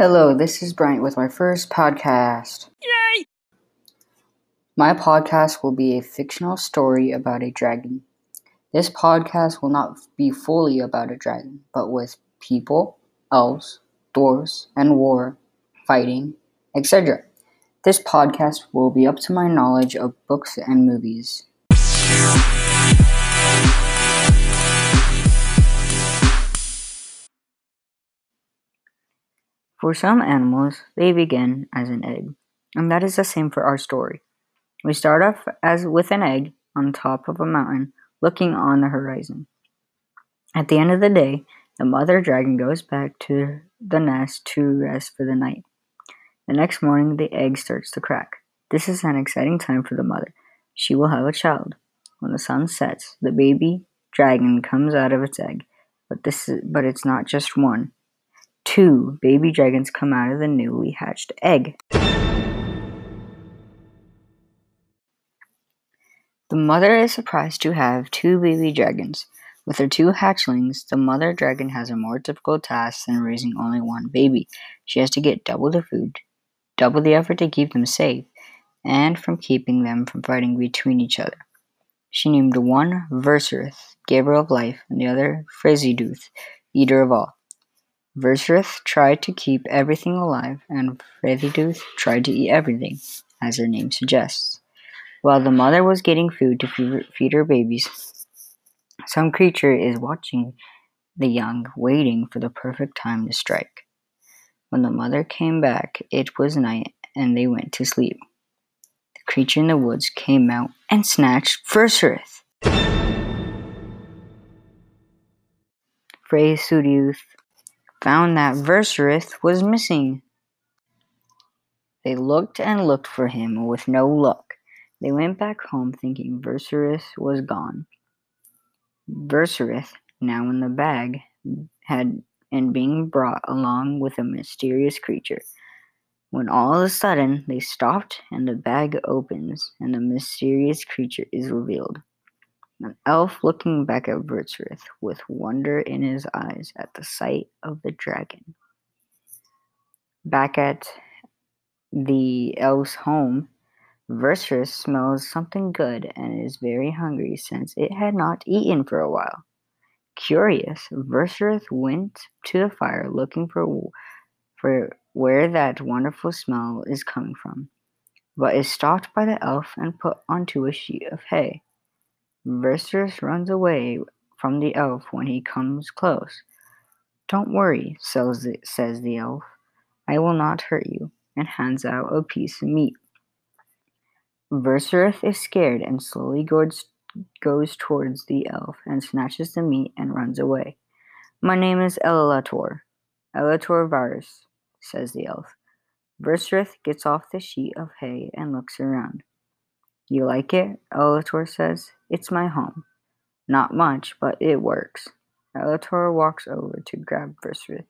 Hello, this is Bryant with my first podcast. Yay! My podcast will be a fictional story about a dragon. This podcast will not be fully about a dragon, but with people, elves, dwarves, and war, fighting, etc. This podcast will be up to my knowledge of books and movies. For some animals, they begin as an egg, and that is the same for our story. We start off as with an egg on top of a mountain looking on the horizon. At the end of the day, the mother dragon goes back to the nest to rest for the night. The next morning, the egg starts to crack. This is an exciting time for the mother. She will have a child. When the sun sets, the baby dragon comes out of its egg, but this is, but it's not just one. Two baby dragons come out of the newly hatched egg. The mother is surprised to have two baby dragons. With her two hatchlings, the mother dragon has a more difficult task than raising only one baby. She has to get double the food, double the effort to keep them safe, and from keeping them from fighting between each other. She named one Versurith, giver of life, and the other Freziduth, eater of all. Versurith tried to keep everything alive, and Freziduth tried to eat everything, as her name suggests. While the mother was getting food to feed her babies, some creature is watching the young, waiting for the perfect time to strike. When the mother came back, it was night, and they went to sleep. The creature in the woods came out and snatched Versurith. Freziduth found that Versurith was missing. They looked and looked for him with no luck. They went back home thinking Versurith was gone. Versurith, now in the bag, had and being brought along with a mysterious creature. When all of a sudden they stopped and the bag opens and the mysterious creature is revealed. An elf looking back at Versurith with wonder in his eyes at the sight of the dragon. Back at the elf's home, Versurith smells something good and is very hungry since it had not eaten for a while. Curious, Versurith went to the fire looking for, for where that wonderful smell is coming from, but is stopped by the elf and put onto a sheet of hay. Versurith runs away from the elf when he comes close. Don't worry, says the, elf. I will not hurt you, and hands out a piece of meat. Versurith is scared and slowly goes, towards the elf and snatches the meat and runs away. My name is Elator. Elator Varus, says the elf. Versurith gets off the sheet of hay and looks around. You like it? Elator says. It's my home. Not much, but it works. Elator walks over to grab Versurith,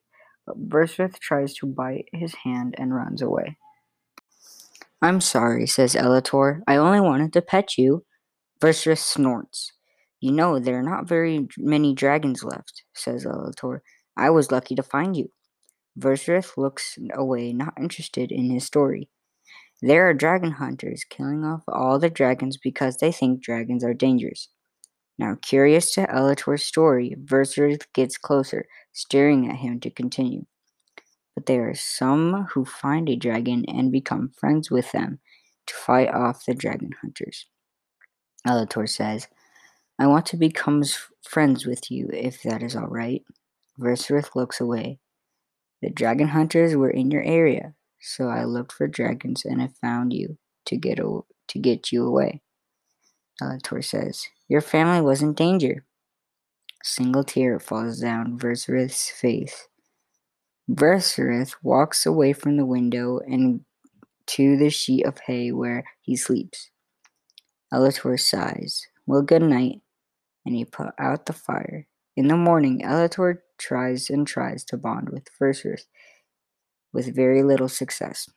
but Versurith tries to bite his hand and runs away. I'm sorry, says Elator. I only wanted to pet you. Versurith snorts. You know, there are not very many dragons left, says Elator. I was lucky to find you. Versurith looks away, not interested in his story. There are dragon hunters killing off all the dragons because they think dragons are dangerous. Now, curious to Elator's story, Versurith gets closer, staring at him to continue. But there are some who find a dragon and become friends with them to fight off the dragon hunters. Elator says, I want to become friends with you if that is all right. Versurith looks away. The dragon hunters were in your area, so I looked for dragons and I found you to get to get you away. Elator says, Your family was in danger. Single tear falls down Versurith's face. Versurith walks away from the window and to the sheet of hay where he sleeps. Elator sighs. Well, good night. And he put out the fire. In the morning, Elator tries and tries to bond with Versurith with very little success.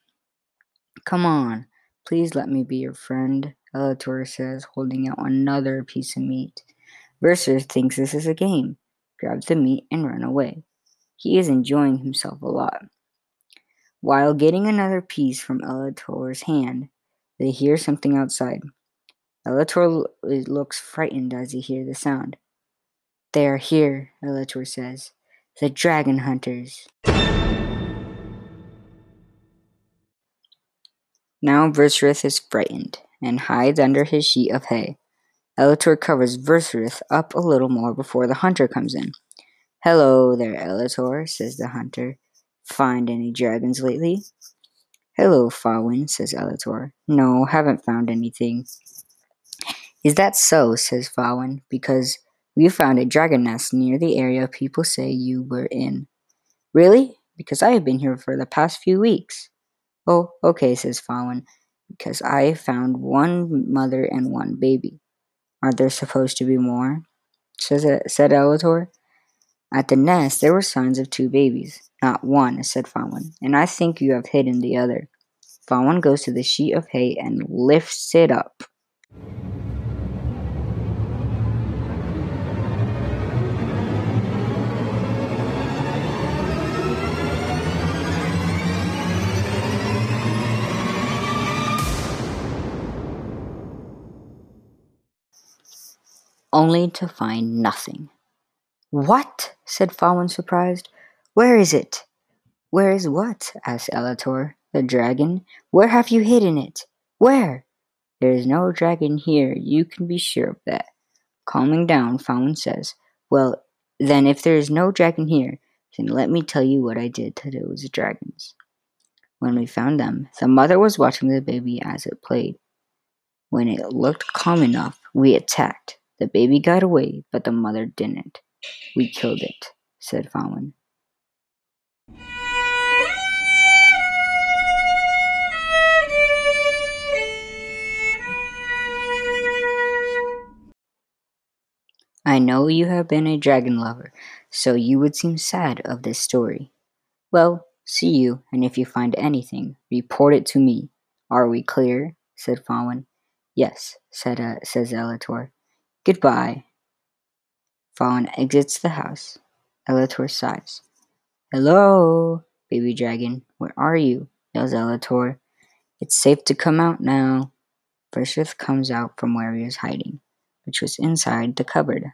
Come on, please let me be your friend, uh, Elator says, holding out another piece of meat. Versurith thinks this is a game, grabs the meat, and run away. He is enjoying himself a lot. While getting another piece from Elator's hand, they hear something outside. Elator looks frightened as he hears the sound. They are here, Elator says. The dragon hunters. Now Verserith is frightened and hides under his sheet of hay. Elator covers Verserith up a little more before the hunter comes in. Hello there, Elator, says the hunter. Find any dragons lately? Hello, Fawin, says Elator. No, haven't found anything. Is that so? says Fawin, because we found a dragon nest near the area people say you were in. Really? Because I have been here for the past few weeks. Oh, okay, says Fawin, because I found one mother and one baby. Are there supposed to be more? Says it, said Elator. At the nest there were signs of two babies. Not one, said Fawin, and I think you have hidden the other. Fawin goes to the sheet of hay and lifts it up. Only to find nothing. What? said Fawin, surprised. Where is it? Where is what? asked Elator. The dragon? Where have you hidden it? Where? There is no dragon here, you can be sure of that. Calming down, Fawin says, Well, then if there is no dragon here, then let me tell you what I did to those dragons. When we found them, the mother was watching the baby as it played. When it looked calm enough, we attacked. The baby got away, but the mother didn't. We killed it, said Fawin. I know you have been a dragon lover, so you would seem sad of this story. Well, see you, and if you find anything, report it to me. Are we clear? said Fawin. Yes, said uh, says Elator. Goodbye. Fawin exits the house. Elator sighs. Hello, baby dragon. Where are you? yells Elator. It's safe to come out now. Verserith comes out from where he was hiding, which was inside the cupboard.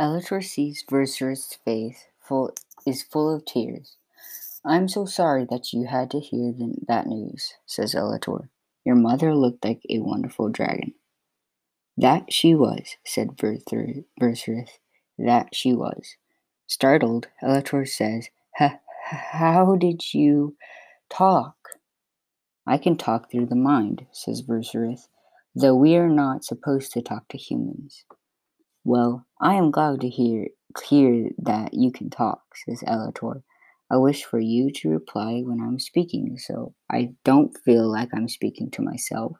Elator sees Verserith's face full, is full of tears. I'm so sorry that you had to hear the, that news, says Elator. Your mother looked like a wonderful dragon. That she was, said Verserith. That she was. Startled, Elator says, "Ha! How did you talk? I can talk through the mind, says Verserith, though we are not supposed to talk to humans. Well, I am glad to hear hear that you can talk, says Elator. I wish for you to reply when I'm speaking, so I don't feel like I'm speaking to myself.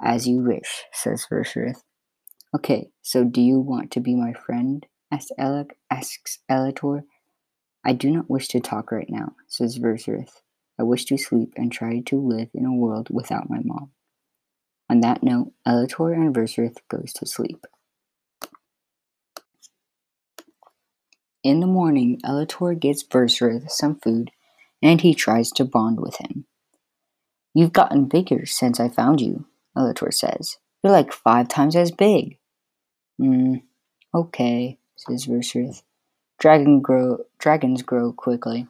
As you wish, says Verserith. Okay, so do you want to be my friend? asks, El- asks Elator. I do not wish to talk right now, says Verserith. I wish to sleep and try to live in a world without my mom. On that note, Elator and Verserith goes to sleep. In the morning, Elator gives Verserith some food and he tries to bond with him. You've gotten bigger since I found you, Elator says. You're like five times as big. Hmm, okay, says Verserith. Dragon grow, dragons grow quickly.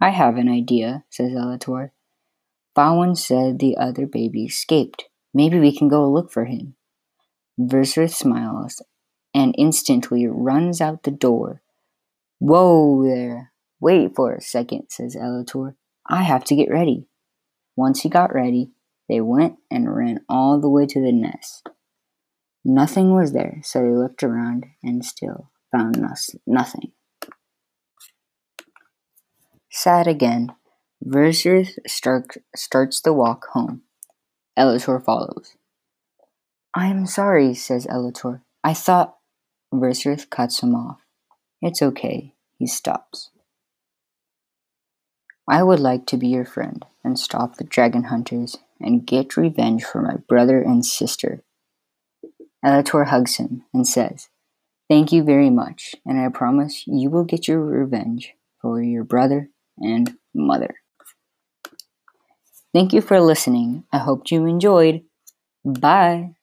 I have an idea, says Elator. Fawin said the other baby escaped. Maybe we can go look for him. Verserith smiles and instantly runs out the door. Whoa there! Wait for a second, says Elator. I have to get ready. Once he got ready, they went and ran all the way to the nest. Nothing was there, so they looked around and still found nothing. Sad again, start, starts the walk home. Elator follows. I am sorry, says Elator. I thought. Verserith cuts him off. It's okay, he stops. I would like to be your friend and stop the dragon hunters and get revenge for my brother and sister. Elator hugs him and says, Thank you very much, and I promise you will get your revenge for your brother and mother. Thank you for listening. I hope you enjoyed. Bye.